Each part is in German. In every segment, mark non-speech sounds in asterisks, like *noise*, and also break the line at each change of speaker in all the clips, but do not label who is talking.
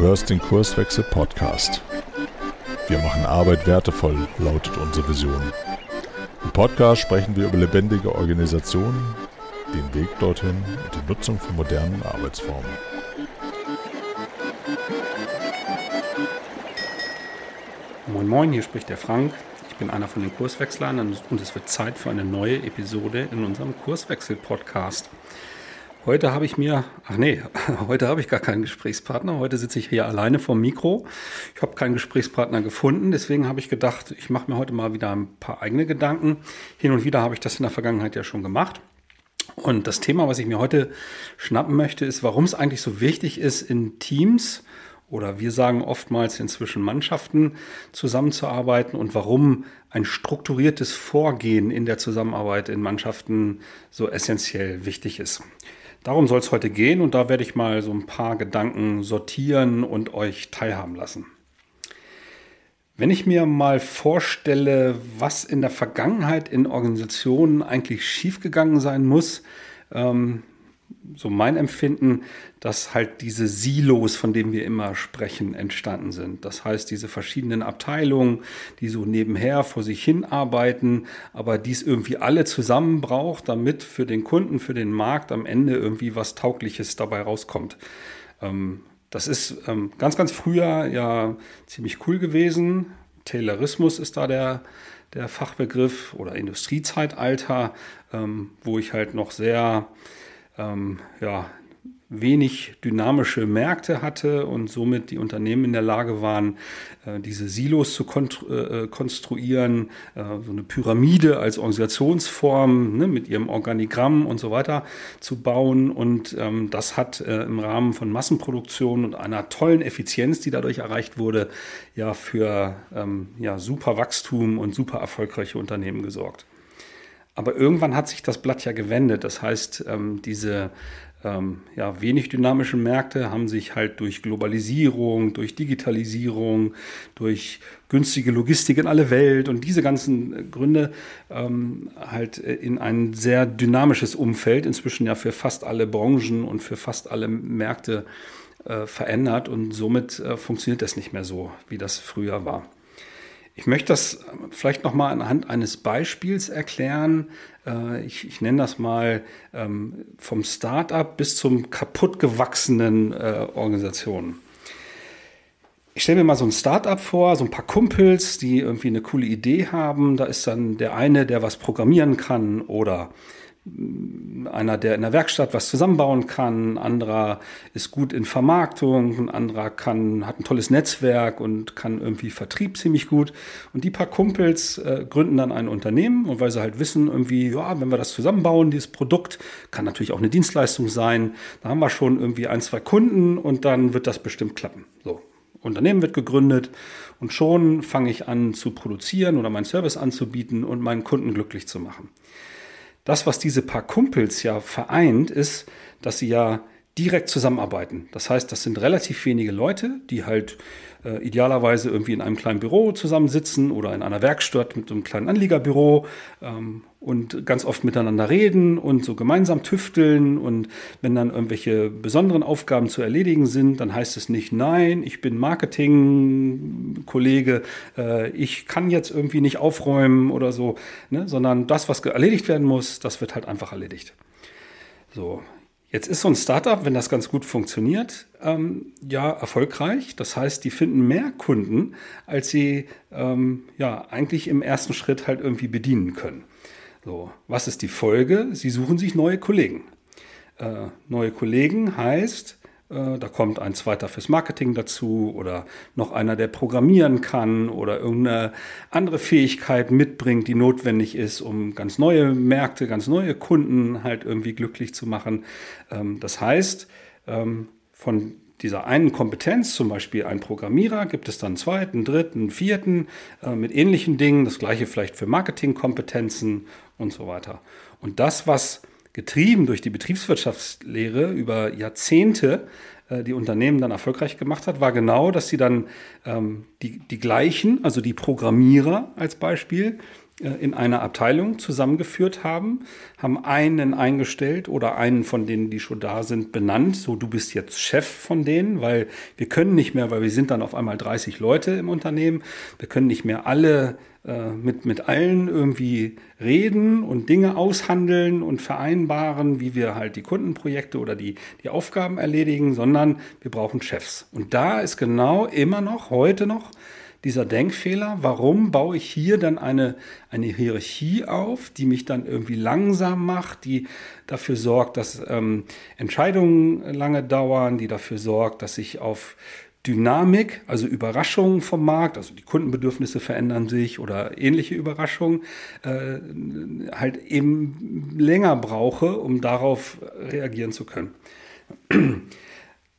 hörst den Kurswechsel Podcast. Wir machen Arbeit wertevoll, lautet unsere Vision. Im Podcast sprechen wir über lebendige Organisationen, den Weg dorthin und die Nutzung von modernen Arbeitsformen.
Moin Moin, hier spricht der Frank. Ich bin einer von den Kurswechslern und es wird Zeit für eine neue Episode in unserem Kurswechsel-Podcast. Heute habe ich mir, ach nee, *laughs* heute habe ich gar keinen Gesprächspartner. Heute sitze ich hier alleine vorm Mikro. Ich habe keinen Gesprächspartner gefunden. Deswegen habe ich gedacht, ich mache mir heute mal wieder ein paar eigene Gedanken. Hin und wieder habe ich das in der Vergangenheit ja schon gemacht. Und das Thema, was ich mir heute schnappen möchte, ist, warum es eigentlich so wichtig ist, in Teams oder wir sagen oftmals inzwischen Mannschaften zusammenzuarbeiten und warum ein strukturiertes Vorgehen in der Zusammenarbeit in Mannschaften so essentiell wichtig ist. Darum soll es heute gehen und da werde ich mal so ein paar Gedanken sortieren und euch teilhaben lassen. Wenn ich mir mal vorstelle, was in der Vergangenheit in Organisationen eigentlich schiefgegangen sein muss, ähm, so mein Empfinden, dass halt diese Silos, von denen wir immer sprechen, entstanden sind. Das heißt, diese verschiedenen Abteilungen, die so nebenher vor sich hin arbeiten, aber dies irgendwie alle zusammen braucht, damit für den Kunden, für den Markt am Ende irgendwie was Taugliches dabei rauskommt. Ähm, das ist ähm, ganz, ganz früher ja ziemlich cool gewesen. Taylorismus ist da der, der Fachbegriff oder Industriezeitalter, ähm, wo ich halt noch sehr ähm, ja, wenig dynamische Märkte hatte und somit die Unternehmen in der Lage waren, äh, diese Silos zu äh, konstruieren, äh, so eine Pyramide als Organisationsform ne, mit ihrem Organigramm und so weiter zu bauen. Und ähm, das hat im Rahmen von Massenproduktion und einer tollen Effizienz, die dadurch erreicht wurde, ja für ähm, ja, super Wachstum und super erfolgreiche Unternehmen gesorgt. Aber irgendwann hat sich das Blatt ja gewendet. Das heißt, ähm, diese ähm, ja, wenig dynamischen Märkte haben sich halt durch Globalisierung, durch Digitalisierung, durch günstige Logistik in alle Welt und diese ganzen Gründe ähm, halt in ein sehr dynamisches Umfeld, inzwischen ja für fast alle Branchen und für fast alle Märkte äh, verändert und somit äh, funktioniert das nicht mehr so, wie das früher war. Ich möchte das vielleicht noch mal anhand eines Beispiels erklären. Äh, ich, ich nenne das mal ähm, vom Startup bis zum kaputtgewachsenen äh, Organisationen. Ich stelle mir mal so ein Startup vor, so ein paar Kumpels, die irgendwie eine coole Idee haben. Da ist dann der eine, der was programmieren kann oder einer, der in der Werkstatt was zusammenbauen kann, ein anderer ist gut in Vermarktung, ein anderer kann, hat ein tolles Netzwerk und kann irgendwie Vertrieb ziemlich gut. Und die paar Kumpels äh, gründen dann ein Unternehmen und weil sie halt wissen, irgendwie, ja, wenn wir das zusammenbauen, dieses Produkt, kann natürlich auch eine Dienstleistung sein, da haben wir schon irgendwie ein, zwei Kunden und dann wird das bestimmt klappen. So. Unternehmen wird gegründet und schon fange ich an zu produzieren oder meinen Service anzubieten und meinen Kunden glücklich zu machen das, was diese paar Kumpels ja vereint, ist, dass sie ja direkt zusammenarbeiten. Das heißt, das sind relativ wenige Leute, die halt äh, idealerweise irgendwie in einem kleinen Büro zusammensitzen oder in einer Werkstatt mit einem kleinen Anliegerbüro ähm, und ganz oft miteinander reden und so gemeinsam tüfteln. Und wenn dann irgendwelche besonderen Aufgaben zu erledigen sind, dann heißt es nicht, nein, ich bin Marketing-Kollege, äh, ich kann jetzt irgendwie nicht aufräumen oder so, ne? sondern das, was erledigt werden muss, das wird halt einfach erledigt. So, Jetzt ist so ein Startup, wenn das ganz gut funktioniert, ähm, ja erfolgreich. Das heißt, die finden mehr Kunden, als sie ähm, ja eigentlich im ersten Schritt halt irgendwie bedienen können. So, was ist die Folge? Sie suchen sich neue Kollegen. Äh, neue Kollegen heißt, da kommt ein zweiter fürs Marketing dazu oder noch einer, der programmieren kann oder irgendeine andere Fähigkeit mitbringt, die notwendig ist, um ganz neue Märkte, ganz neue Kunden halt irgendwie glücklich zu machen. Ähm, das heißt, ähm, von dieser einen Kompetenz, zum Beispiel ein Programmierer, gibt es dann einen zweiten, dritten, vierten äh, mit ähnlichen Dingen. Das gleiche vielleicht für Marketingkompetenzen und so weiter. Und das, was getrieben durch die Betriebswirtschaftslehre über Jahrzehnte äh, die Unternehmen dann erfolgreich gemacht hat, war genau, dass sie dann ähm, die, die gleichen, also die Programmierer als Beispiel, äh, in einer Abteilung zusammengeführt haben, haben einen eingestellt oder einen von denen, die schon da sind, benannt. So, du bist jetzt Chef von denen, weil wir können nicht mehr, weil wir sind dann auf einmal 30 Leute im Unternehmen. Wir können nicht mehr alle äh, mit, mit allen irgendwie reden und Dinge aushandeln und vereinbaren, wie wir halt die Kundenprojekte oder die, die Aufgaben erledigen, sondern wir brauchen Chefs. Und da ist genau immer noch, heute noch, dieser Denkfehler, warum baue ich hier dann eine, eine Hierarchie auf, die mich dann irgendwie langsam macht, die dafür sorgt, dass ähm, Entscheidungen lange dauern, die dafür sorgt, dass ich auf Dynamik, also Überraschungen vom Markt, also die Kundenbedürfnisse verändern sich oder ähnliche Überraschungen, äh, halt eben länger brauche, um darauf reagieren zu können.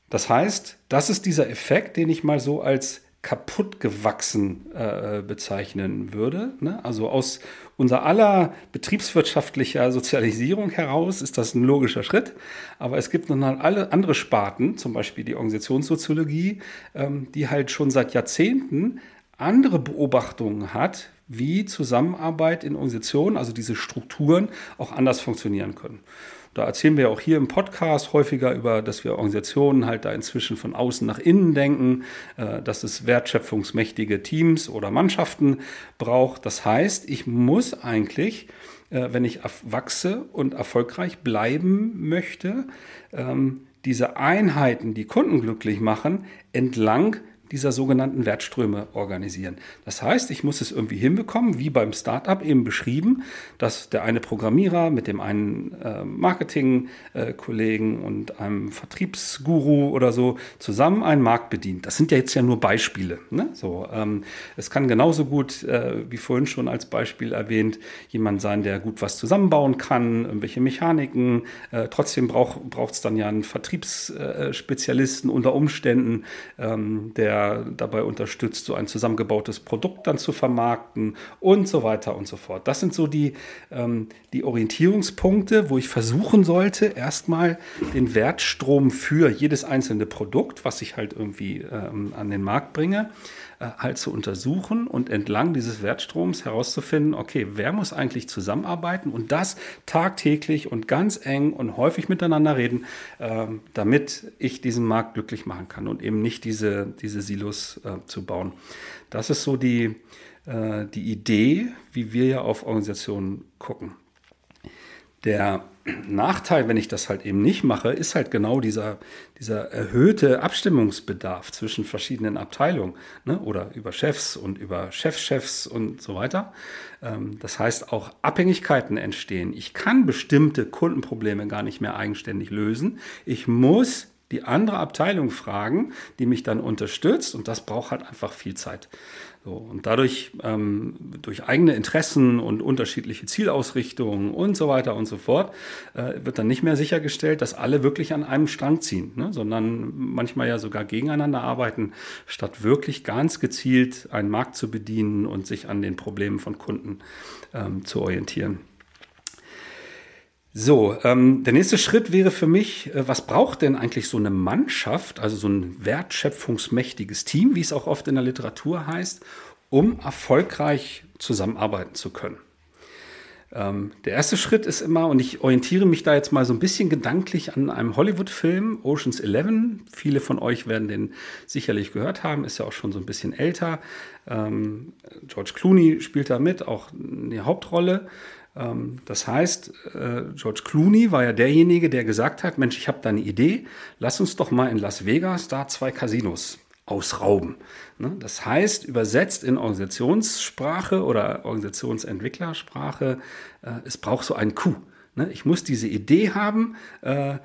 Das heißt, das ist dieser Effekt, den ich mal so als kaputt gewachsen äh, bezeichnen würde. Ne? Also aus unser aller betriebswirtschaftlicher Sozialisierung heraus ist das ein logischer Schritt. Aber es gibt noch alle andere Sparten, zum Beispiel die Organisationssoziologie, ähm, die halt schon seit Jahrzehnten andere Beobachtungen hat, wie Zusammenarbeit in Organisationen, also diese Strukturen, auch anders funktionieren können. Da erzählen wir auch hier im Podcast häufiger über, dass wir Organisationen halt da inzwischen von außen nach innen denken, äh, dass es wertschöpfungsmächtige Teams oder Mannschaften braucht. Das heißt, ich muss eigentlich, äh, wenn ich wachse und erfolgreich bleiben möchte, ähm, diese Einheiten, die Kunden glücklich machen, entlang dieser sogenannten Wertströme organisieren. Das heißt, ich muss es irgendwie hinbekommen, wie beim Startup eben beschrieben, dass der eine Programmierer mit dem einen äh, Marketing-Kollegen und einem Vertriebsguru oder so zusammen einen Markt bedient. Das sind ja jetzt ja nur Beispiele. Ne? So, ähm, es kann genauso gut, äh, wie vorhin schon als Beispiel erwähnt, jemand sein, der gut was zusammenbauen kann, irgendwelche Mechaniken. Äh, trotzdem braucht es dann ja einen Vertriebsspezialisten unter Umständen, ähm, der dabei unterstützt, so ein zusammengebautes Produkt dann zu vermarkten und so weiter und so fort. Das sind so die, ähm, die Orientierungspunkte, wo ich versuchen sollte, erstmal den Wertstrom für jedes einzelne Produkt, was ich halt irgendwie ähm, an den Markt bringe, halt zu untersuchen und entlang dieses Wertstroms herauszufinden, okay, wer muss eigentlich zusammenarbeiten und das tagtäglich und ganz eng und häufig miteinander reden, äh, damit ich diesen Markt glücklich machen kann und eben nicht diese, diese Silos äh, zu bauen. Das ist so die, äh, die Idee, wie wir ja auf Organisationen gucken. Der Nachteil, wenn ich das halt eben nicht mache, ist halt genau dieser, dieser erhöhte Abstimmungsbedarf zwischen verschiedenen Abteilungen ne? oder über Chefs und über Chefchefs und so weiter. Ähm, das heißt, auch Abhängigkeiten entstehen. Ich kann bestimmte Kundenprobleme gar nicht mehr eigenständig lösen. Ich muss die andere Abteilung fragen, die mich dann unterstützt und das braucht halt einfach viel Zeit. So, und dadurch, ähm, durch eigene Interessen und unterschiedliche Zielausrichtungen und so weiter und so fort, äh, wird dann nicht mehr sichergestellt, dass alle wirklich an einem Strang ziehen, ne? sondern manchmal ja sogar gegeneinander arbeiten, statt wirklich ganz gezielt einen Markt zu bedienen und sich an den Problemen von Kunden ähm, zu orientieren. So, ähm, der nächste Schritt wäre für mich, äh, was braucht denn eigentlich so eine Mannschaft, also so ein wertschöpfungsmächtiges Team, wie es auch oft in der Literatur heißt, um erfolgreich zusammenarbeiten zu können? Ähm, der erste Schritt ist immer, und ich orientiere mich da jetzt mal so ein bisschen gedanklich an einem Hollywood-Film, Oceans 11. Viele von euch werden den sicherlich gehört haben, ist ja auch schon so ein bisschen älter. Ähm, George Clooney spielt da mit, auch eine Hauptrolle. Ähm, das heißt, äh, George Clooney war ja derjenige, der gesagt hat, Mensch, ich habe da eine Idee, lass uns doch mal in Las Vegas da zwei Casinos ausrauben. Ne? Das heißt, übersetzt in Organisationssprache oder Organisationsentwicklersprache, äh, es braucht so einen Coup. Ne? Ich muss diese Idee haben, äh,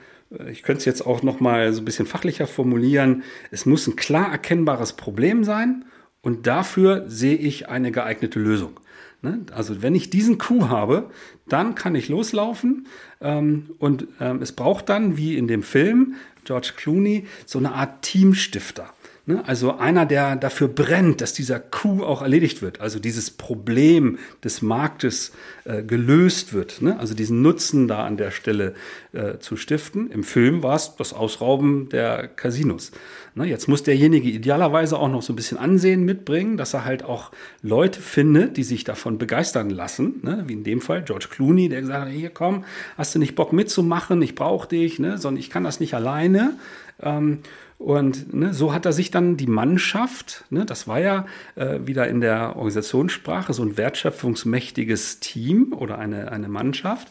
ich könnte es jetzt auch noch mal so ein bisschen fachlicher formulieren. Es muss ein klar erkennbares Problem sein und dafür sehe ich eine geeignete Lösung. Ne? Also wenn ich diesen Coup habe, dann kann ich loslaufen ähm, und ähm, es braucht dann, wie in dem Film George Clooney, so eine Art Teamstifter. Ne? Also einer, der dafür brennt, dass dieser Coup auch erledigt wird, also dieses Problem des Marktes äh, gelöst wird, ne? also diesen Nutzen da an der Stelle äh, zu stiften. Im Film war es das Ausrauben der Casinos. Ne? Jetzt muss derjenige idealerweise auch noch so ein bisschen Ansehen mitbringen, dass er halt auch Leute findet, die sich davon begeistern lassen, ne? wie in dem Fall George Clooney, der gesagt hat, hier komm, hast du nicht Bock mitzumachen, ich brauche dich, ne? sondern ich kann das nicht alleine. Ähm, und ne, so hat er sich dann die Mannschaft, ne, das war ja äh, wieder in der Organisationssprache so ein wertschöpfungsmächtiges Team oder eine, eine Mannschaft.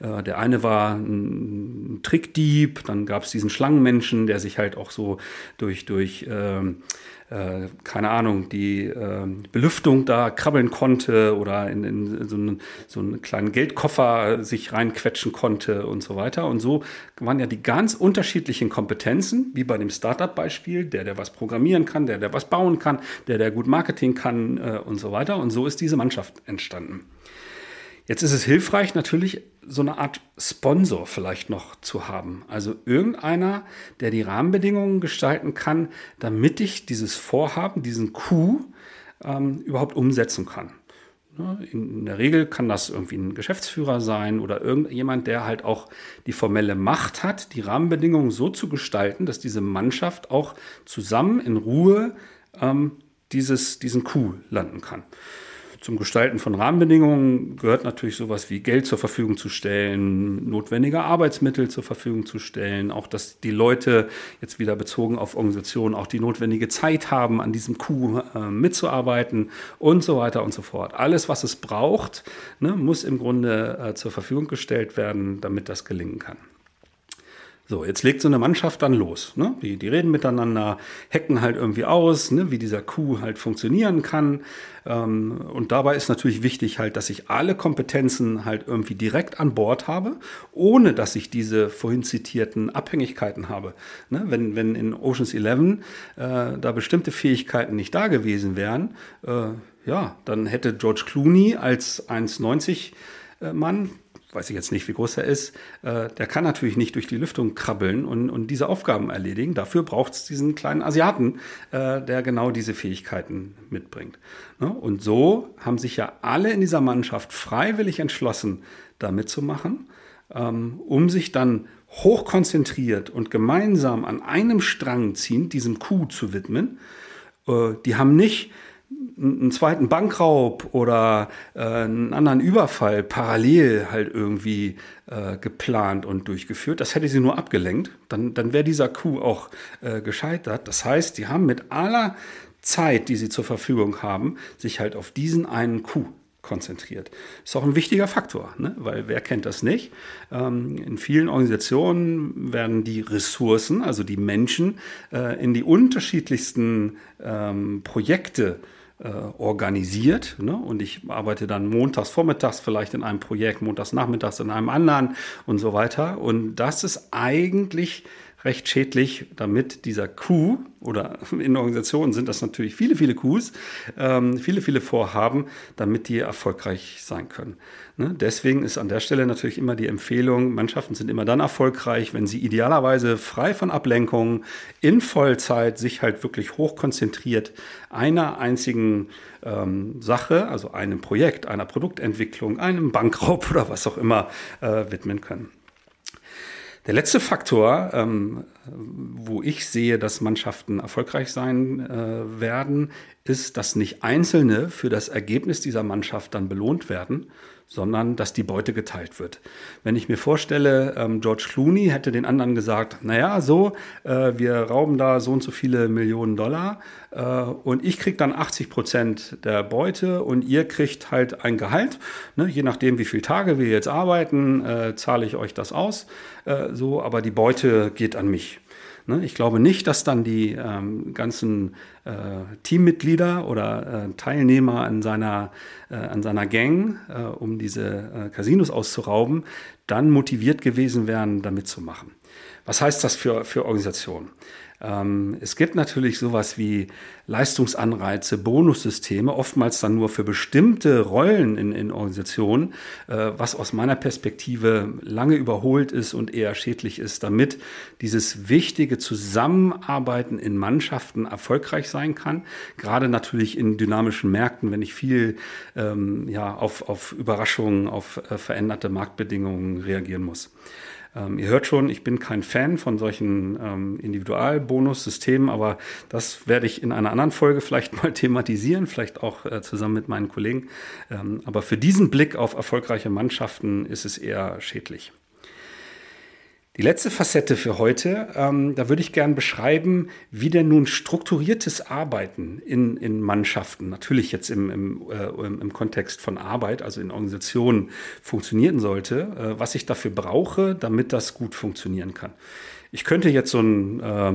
Äh, der eine war ein Trickdieb, dann gab es diesen Schlangenmenschen, der sich halt auch so durch, durch ähm, äh, keine Ahnung, die äh, Belüftung da krabbeln konnte oder in, in so, einen, so, einen, kleinen Geldkoffer sich reinquetschen konnte und so weiter. Und so waren ja die ganz unterschiedlichen Kompetenzen, wie bei dem Startup-Beispiel, der, der was programmieren kann, der, der was bauen kann, der, der gut Marketing kann äh, und so weiter. Und so ist diese Mannschaft entstanden. Jetzt ist es hilfreich, natürlich so eine Art Sponsor vielleicht noch zu haben. Also irgendeiner, der die Rahmenbedingungen gestalten kann, damit ich dieses Vorhaben, diesen Coup ähm, überhaupt umsetzen kann. Ne, in der Regel kann das irgendwie ein Geschäftsführer sein oder irgendjemand, der halt auch die formelle Macht hat, die Rahmenbedingungen so zu gestalten, dass diese Mannschaft auch zusammen in Ruhe ähm, dieses, diesen Coup landen kann. Zum Gestalten von Rahmenbedingungen gehört natürlich sowas wie Geld zur Verfügung zu stellen, notwendige Arbeitsmittel zur Verfügung zu stellen, auch dass die Leute jetzt wieder bezogen auf Organisationen auch die notwendige Zeit haben, an diesem Coup äh, mitzuarbeiten und so weiter und so fort. Alles, was es braucht, ne, muss im Grunde äh, zur Verfügung gestellt werden, damit das gelingen kann. So, jetzt legt so eine Mannschaft dann los. Ne? Die, die reden miteinander, hacken halt irgendwie aus, ne? wie dieser Coup halt funktionieren kann. Ähm, und dabei ist natürlich wichtig halt, dass ich alle Kompetenzen halt irgendwie direkt an Bord habe, ohne dass ich diese vorhin zitierten Abhängigkeiten habe. Ne? Wenn, wenn in Oceans 11 äh, da bestimmte Fähigkeiten nicht da gewesen wären, äh, ja, dann hätte George Clooney als 1,90 äh, Mann weiß ich jetzt nicht, wie groß er ist, äh, der kann natürlich nicht durch die Lüftung krabbeln und, und diese Aufgaben erledigen. Dafür braucht es diesen kleinen Asiaten, äh, der genau diese Fähigkeiten mitbringt. Ne? Und so haben sich ja alle in dieser Mannschaft freiwillig entschlossen, da mitzumachen, ähm, um sich dann hochkonzentriert und gemeinsam an einem Strang ziehend diesem Coup zu widmen. Äh, die haben nicht einen zweiten Bankraub oder äh, einen anderen Überfall parallel halt irgendwie äh, geplant und durchgeführt. Das hätte sie nur abgelenkt. Dann, dann wäre dieser Coup auch äh, gescheitert. Das heißt, die haben mit aller Zeit, die sie zur Verfügung haben, sich halt auf diesen einen Coup konzentriert. Ist auch ein wichtiger Faktor, ne? weil wer kennt das nicht? Ähm, in vielen Organisationen werden die Ressourcen, also die Menschen, äh, in die unterschiedlichsten ähm, Projekte äh, organisiert. Ne? Und ich arbeite dann montags, vormittags vielleicht in einem Projekt, montags, nachmittags in einem anderen und so weiter. Und das ist eigentlich recht schädlich, damit dieser Coup, oder *laughs* in Organisationen sind das natürlich viele, viele Coups, ähm, viele, viele Vorhaben, damit die erfolgreich sein können. Ne? Deswegen ist an der Stelle natürlich immer die Empfehlung, Mannschaften sind immer dann erfolgreich, wenn sie idealerweise frei von Ablenkungen in Vollzeit sich halt wirklich hochkonzentriert einer einzigen ähm, Sache, also einem Projekt, einer Produktentwicklung, einem Bankraub *laughs* oder was auch immer äh, widmen können. Der letzte Faktor, ähm, wo ich sehe, dass Mannschaften erfolgreich sein äh, werden, ist, dass nicht Einzelne für das Ergebnis dieser Mannschaft dann belohnt werden, sondern dass die Beute geteilt wird. Wenn ich mir vorstelle, ähm, George Clooney hätte den anderen gesagt, naja, so, äh, wir rauben da so und so viele Millionen Dollar äh, und ich kriege dann 80 Prozent der Beute und ihr kriegt halt ein Gehalt, ne, je nachdem, wie viele Tage wir jetzt arbeiten, äh, zahle ich euch das aus, äh, so, aber die Beute geht an mich. Ne? Ich glaube nicht, dass dann die ähm, ganzen äh, Teammitglieder oder äh, Teilnehmer an seiner, äh, an seiner Gang, um diese Casinos auszurauben, dann motiviert gewesen wären, damit zu machen. Was heißt das für, für Organisationen? Ähm, es gibt natürlich sowas wie Leistungsanreize, Bonussysteme, oftmals dann nur für bestimmte Rollen in, in Organisationen, äh, was aus meiner Perspektive lange überholt ist und eher schädlich ist, damit dieses wichtige Zusammenarbeiten in Mannschaften erfolgreich sein kann. Gerade natürlich in dynamischen Märkten, wenn ich viel ähm, ja, auf, auf Überraschungen, auf äh, veränderte Marktbedingungen reagieren muss. Ähm, ihr hört schon, ich bin kein Fan von solchen ähm, Individualbonussystemen, aber das werde ich in einer anderen Folge vielleicht mal *laughs* thematisieren, vielleicht auch äh, zusammen mit meinen Kollegen. Ähm, aber für diesen Blick auf erfolgreiche Mannschaften ist es eher schädlich. Die letzte Facette für heute, ähm, da würde ich gerne beschreiben, wie denn nun strukturiertes Arbeiten in, in Mannschaften, natürlich jetzt im, im, äh, im Kontext von Arbeit, also in Organisationen, funktionieren sollte, äh, was ich dafür brauche, damit das gut funktionieren kann. Ich könnte jetzt so ein, äh,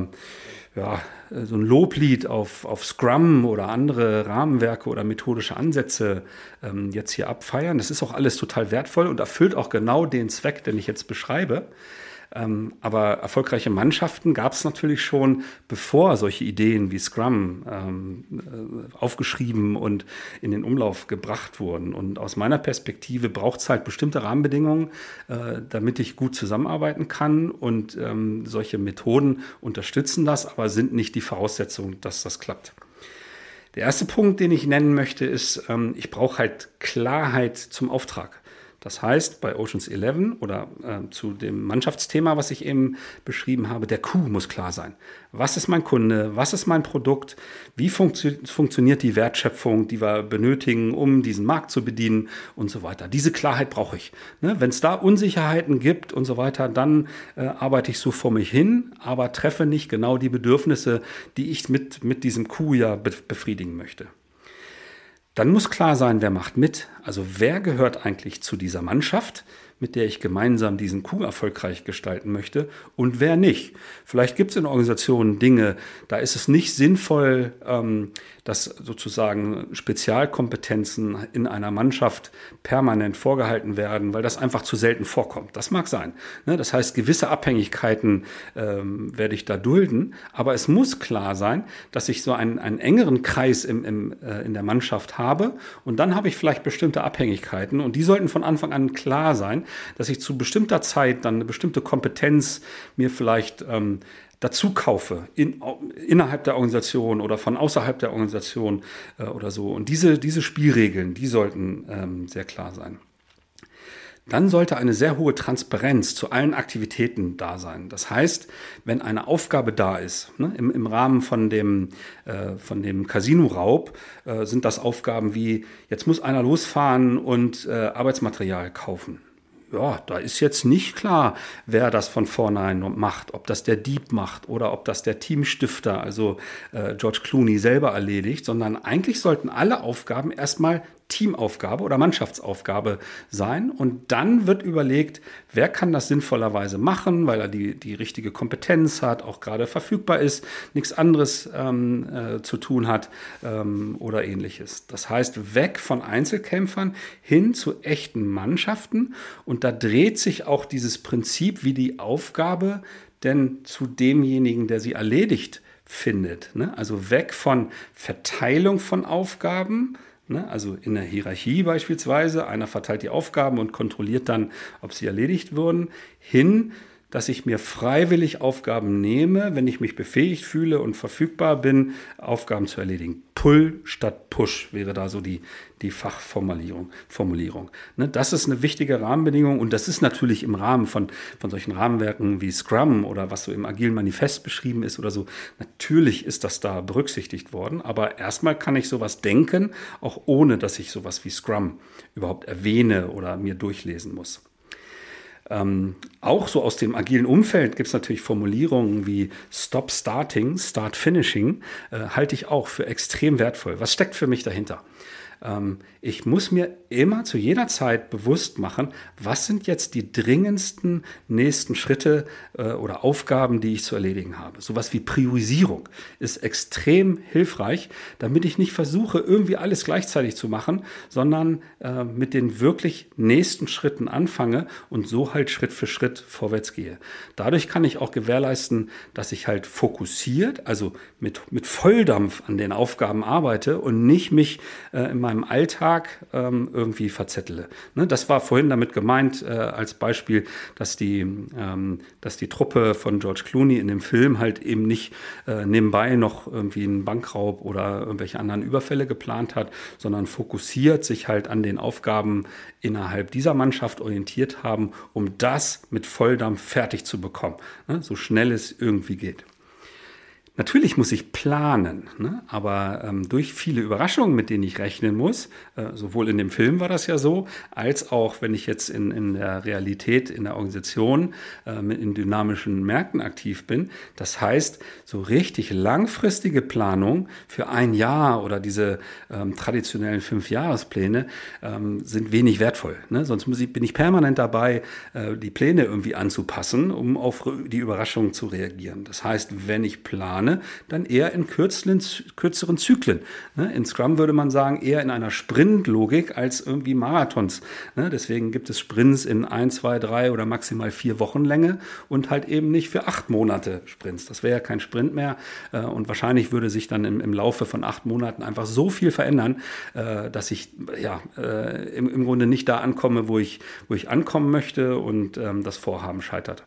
ja, so ein Loblied auf, auf Scrum oder andere Rahmenwerke oder methodische Ansätze ähm, jetzt hier abfeiern. Das ist auch alles total wertvoll und erfüllt auch genau den Zweck, den ich jetzt beschreibe. Ähm, aber erfolgreiche Mannschaften gab es natürlich schon, bevor solche Ideen wie Scrum ähm, äh, aufgeschrieben und in den Umlauf gebracht wurden. Und aus meiner Perspektive braucht es halt bestimmte Rahmenbedingungen, äh, damit ich gut zusammenarbeiten kann. Und ähm, solche Methoden unterstützen das, aber sind nicht die Voraussetzung, dass das klappt. Der erste Punkt, den ich nennen möchte, ist, ähm, ich brauche halt Klarheit zum Auftrag. Das heißt, bei Oceans 11 oder äh, zu dem Mannschaftsthema, was ich eben beschrieben habe, der Coup muss klar sein. Was ist mein Kunde? Was ist mein Produkt? Wie funktio funktioniert die Wertschöpfung, die wir benötigen, um diesen Markt zu bedienen und so weiter? Diese Klarheit brauche ich. Ne? Wenn es da Unsicherheiten gibt und so weiter, dann äh, arbeite ich so vor mich hin, aber treffe nicht genau die Bedürfnisse, die ich mit, mit diesem Coup ja be befriedigen möchte. Dann muss klar sein, wer macht mit. Also wer gehört eigentlich zu dieser Mannschaft? Mit der ich gemeinsam diesen Coup erfolgreich gestalten möchte und wer nicht. Vielleicht gibt es in Organisationen Dinge, da ist es nicht sinnvoll, ähm, dass sozusagen Spezialkompetenzen in einer Mannschaft permanent vorgehalten werden, weil das einfach zu selten vorkommt. Das mag sein. Ne? Das heißt, gewisse Abhängigkeiten ähm, werde ich da dulden, aber es muss klar sein, dass ich so einen, einen engeren Kreis im, im, äh, in der Mannschaft habe und dann habe ich vielleicht bestimmte Abhängigkeiten und die sollten von Anfang an klar sein, dass ich zu bestimmter Zeit dann eine bestimmte Kompetenz mir vielleicht ähm, dazu kaufe in, innerhalb der Organisation oder von außerhalb der Organisation äh, oder so. Und diese, diese Spielregeln, die sollten ähm, sehr klar sein. Dann sollte eine sehr hohe Transparenz zu allen Aktivitäten da sein. Das heißt, wenn eine Aufgabe da ist, ne, im, im, Rahmen von dem, äh, von dem Casino-Raub, äh, sind das Aufgaben wie, jetzt muss einer losfahren und äh, Arbeitsmaterial kaufen ja, da ist jetzt nicht klar, wer das von vornherein macht, ob das der Dieb macht oder ob das der Teamstifter, also äh, George Clooney selber erledigt, sondern eigentlich sollten alle Aufgaben erstmal Teamaufgabe oder Mannschaftsaufgabe sein. Und dann wird überlegt, wer kann das sinnvollerweise machen, weil er die, die richtige Kompetenz hat, auch gerade verfügbar ist, nichts anderes ähm, äh, zu tun hat ähm, oder ähnliches. Das heißt, weg von Einzelkämpfern hin zu echten Mannschaften. Und da dreht sich auch dieses Prinzip, wie die Aufgabe denn zu demjenigen, der sie erledigt, findet. Ne? Also weg von Verteilung von Aufgaben, Ne? Also in der Hierarchie beispielsweise, einer verteilt die Aufgaben und kontrolliert dann, ob sie erledigt wurden, hin dass ich mir freiwillig Aufgaben nehme, wenn ich mich befähigt fühle und verfügbar bin, Aufgaben zu erledigen. Pull statt Push wäre da so die, die Fachformulierung. Formulierung. Ne, das ist eine wichtige Rahmenbedingung und das ist natürlich im Rahmen von, von solchen Rahmenwerken wie Scrum oder was so im Agilen Manifest beschrieben ist oder so. Natürlich ist das da berücksichtigt worden, aber erstmal kann ich sowas denken, auch ohne dass ich sowas wie Scrum überhaupt erwähne oder mir durchlesen muss. Ähm, auch so aus dem agilen Umfeld gibt es natürlich Formulierungen wie Stop Starting, Start Finishing, äh, halte ich auch für extrem wertvoll. Was steckt für mich dahinter? Ähm, ich muss mir immer zu jeder Zeit bewusst machen, was sind jetzt die dringendsten nächsten Schritte äh, oder Aufgaben, die ich zu erledigen habe. Sowas wie Priorisierung ist extrem hilfreich, damit ich nicht versuche, irgendwie alles gleichzeitig zu machen, sondern äh, mit den wirklich nächsten Schritten anfange und so halt Schritt für Schritt vorwärts gehe. Dadurch kann ich auch gewährleisten, dass ich halt fokussiert, also mit, mit Volldampf an den Aufgaben arbeite und nicht mich äh, in meinem Alltag ähm, irgendwie verzettle. Ne, das war vorhin damit gemeint, äh, als Beispiel, dass die, ähm, dass die Truppe von George Clooney in dem Film halt eben nicht äh, nebenbei noch irgendwie einen Bankraub oder irgendwelche anderen Überfälle geplant hat, sondern fokussiert sich halt an den Aufgaben innerhalb dieser Mannschaft orientiert haben, um das mit Volldampf fertig zu bekommen, ne, so schnell es irgendwie geht. Natürlich muss ich planen, ne? aber ähm, durch viele Überraschungen, mit denen ich rechnen muss, äh, sowohl in dem Film war das ja so, als auch wenn ich jetzt in, in der Realität, in der Organisation, äh, in dynamischen Märkten aktiv bin. Das heißt, so richtig langfristige Planung für ein Jahr oder diese ähm, traditionellen Fünfjahrespläne ähm, sind wenig wertvoll. Ne? Sonst ich, bin ich permanent dabei, äh, die Pläne irgendwie anzupassen, um auf die Überraschungen zu reagieren. Das heißt, wenn ich plane, plane, dann eher in kürzeren, kürzeren Zyklen. Ne? In Scrum würde man sagen, eher in einer Sprintlogik als irgendwie Marathons. Ne? Deswegen gibt es Sprints in ein, zwei, drei oder maximal vier Wochen Länge und halt eben nicht für acht Monate Sprints. Das wäre ja kein Sprint mehr äh, und wahrscheinlich würde sich dann im, im Laufe von acht Monaten einfach so viel verändern, äh, dass ich ja äh, im, im Grunde nicht da ankomme, wo ich, wo ich ankommen möchte und ähm, das Vorhaben scheitert.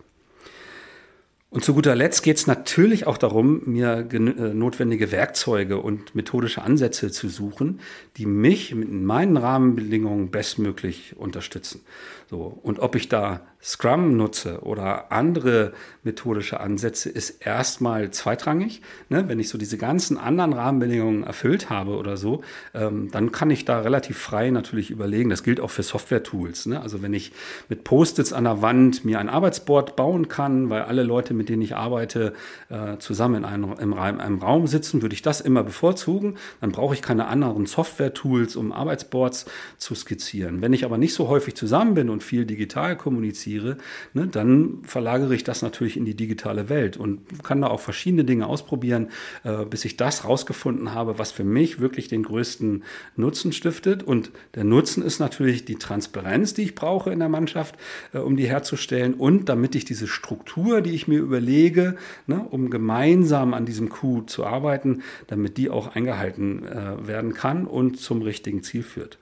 Und zu guter Letzt geht es natürlich auch darum, mir äh, notwendige Werkzeuge und methodische Ansätze zu suchen, die mich mit meinen Rahmenbedingungen bestmöglich unterstützen. So, und ob ich da Scrum nutze oder andere methodische Ansätze, ist erstmal zweitrangig. Ne? Wenn ich so diese ganzen anderen Rahmenbedingungen erfüllt habe oder so, ähm, dann kann ich da relativ frei natürlich überlegen. Das gilt auch für Software-Tools. Ne? Also wenn ich mit Post-its an der Wand mir ein Arbeitsboard bauen kann, weil alle Leute, mit denen ich arbeite, äh, zusammen in einem, in einem Raum sitzen, würde ich das immer bevorzugen. Dann brauche ich keine anderen Software-Tools, um Arbeitsboards zu skizzieren. Wenn ich aber nicht so häufig zusammen bin und viel digital kommuniziere, ne, dann verlagere ich das natürlich in die digitale Welt und kann da auch verschiedene Dinge ausprobieren, äh, bis ich das rausgefunden habe, was für mich wirklich den größten Nutzen stiftet. Und der Nutzen ist natürlich die Transparenz, die ich brauche in der Mannschaft, äh, um die herzustellen und damit ich diese Struktur, die ich mir überlege, ne, um gemeinsam an diesem Coup zu arbeiten, damit die auch eingehalten äh, werden kann und zum richtigen Ziel führt.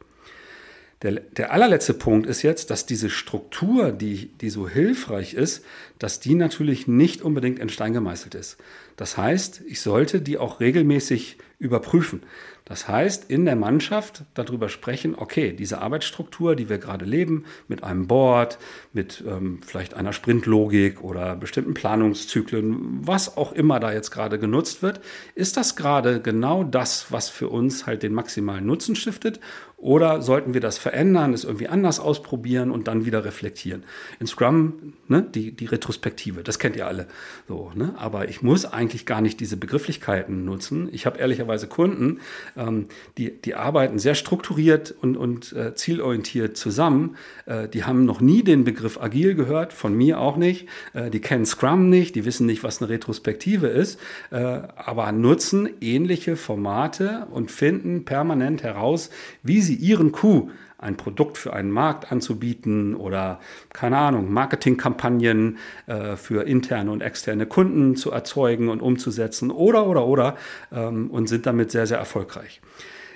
Der, der allerletzte Punkt ist jetzt, dass diese Struktur, die, die so hilfreich ist, dass die natürlich nicht unbedingt in Stein gemeißelt ist. Das heißt, ich sollte die auch regelmäßig überprüfen. Das heißt, in der Mannschaft darüber sprechen, okay, diese Arbeitsstruktur, die wir gerade leben, mit einem Board, mit ähm, vielleicht einer Sprintlogik oder bestimmten Planungszyklen, was auch immer da jetzt gerade genutzt wird, ist das gerade genau das, was für uns halt den maximalen Nutzen stiftet? Oder sollten wir das verändern, es irgendwie anders ausprobieren und dann wieder reflektieren? In Scrum, ne, die, die Retrospektive, das kennt ihr alle. So, ne? Aber ich muss eigentlich gar nicht diese Begrifflichkeiten nutzen. Ich habe ehrlicherweise Kunden, ähm, die, die arbeiten sehr strukturiert und, und äh, zielorientiert zusammen. Äh, die haben noch nie den Begriff agil gehört, von mir auch nicht. Äh, die kennen Scrum nicht, die wissen nicht, was eine Retrospektive ist, äh, aber nutzen ähnliche Formate und finden permanent heraus, wie sie ihren Coup ein Produkt für einen Markt anzubieten oder keine Ahnung, Marketingkampagnen äh, für interne und externe Kunden zu erzeugen und umzusetzen oder oder oder ähm, und sind damit sehr, sehr erfolgreich.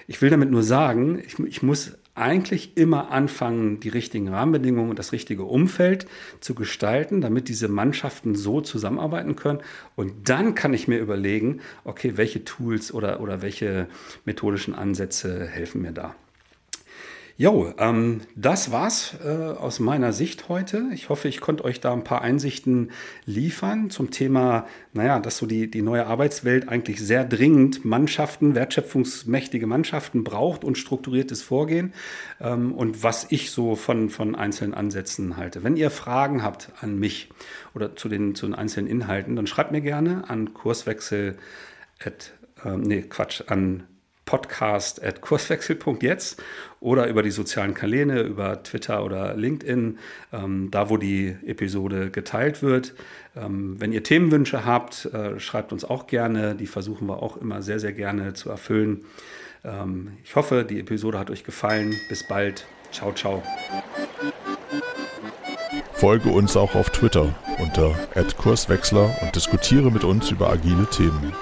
Ich will damit nur sagen, ich, ich muss eigentlich immer anfangen, die richtigen Rahmenbedingungen und das richtige Umfeld zu gestalten, damit diese Mannschaften so zusammenarbeiten können. Und dann kann ich mir überlegen, okay, welche Tools oder, oder welche methodischen Ansätze helfen mir da. Jo, ähm, das war's äh, aus meiner Sicht heute. Ich hoffe, ich konnte euch da ein paar Einsichten liefern zum Thema, naja, dass so die, die neue Arbeitswelt eigentlich sehr dringend Mannschaften, wertschöpfungsmächtige Mannschaften braucht und strukturiertes Vorgehen ähm, und was ich so von, von einzelnen Ansätzen halte. Wenn ihr Fragen habt an mich oder zu den, zu den einzelnen Inhalten, dann schreibt mir gerne an Kurswechsel, at, ähm, nee, Quatsch, an podcast.kurswechsel.jetzt oder über die sozialen Kanäle, über Twitter oder LinkedIn, ähm, da wo die Episode geteilt wird. Ähm, wenn ihr Themenwünsche habt, äh, schreibt uns auch gerne. Die versuchen wir auch immer sehr, sehr gerne zu erfüllen. Ähm, ich hoffe, die Episode hat euch gefallen. Bis bald. Ciao, ciao.
Folge uns auch auf Twitter unter Kurswechsler und diskutiere mit uns über agile Themen.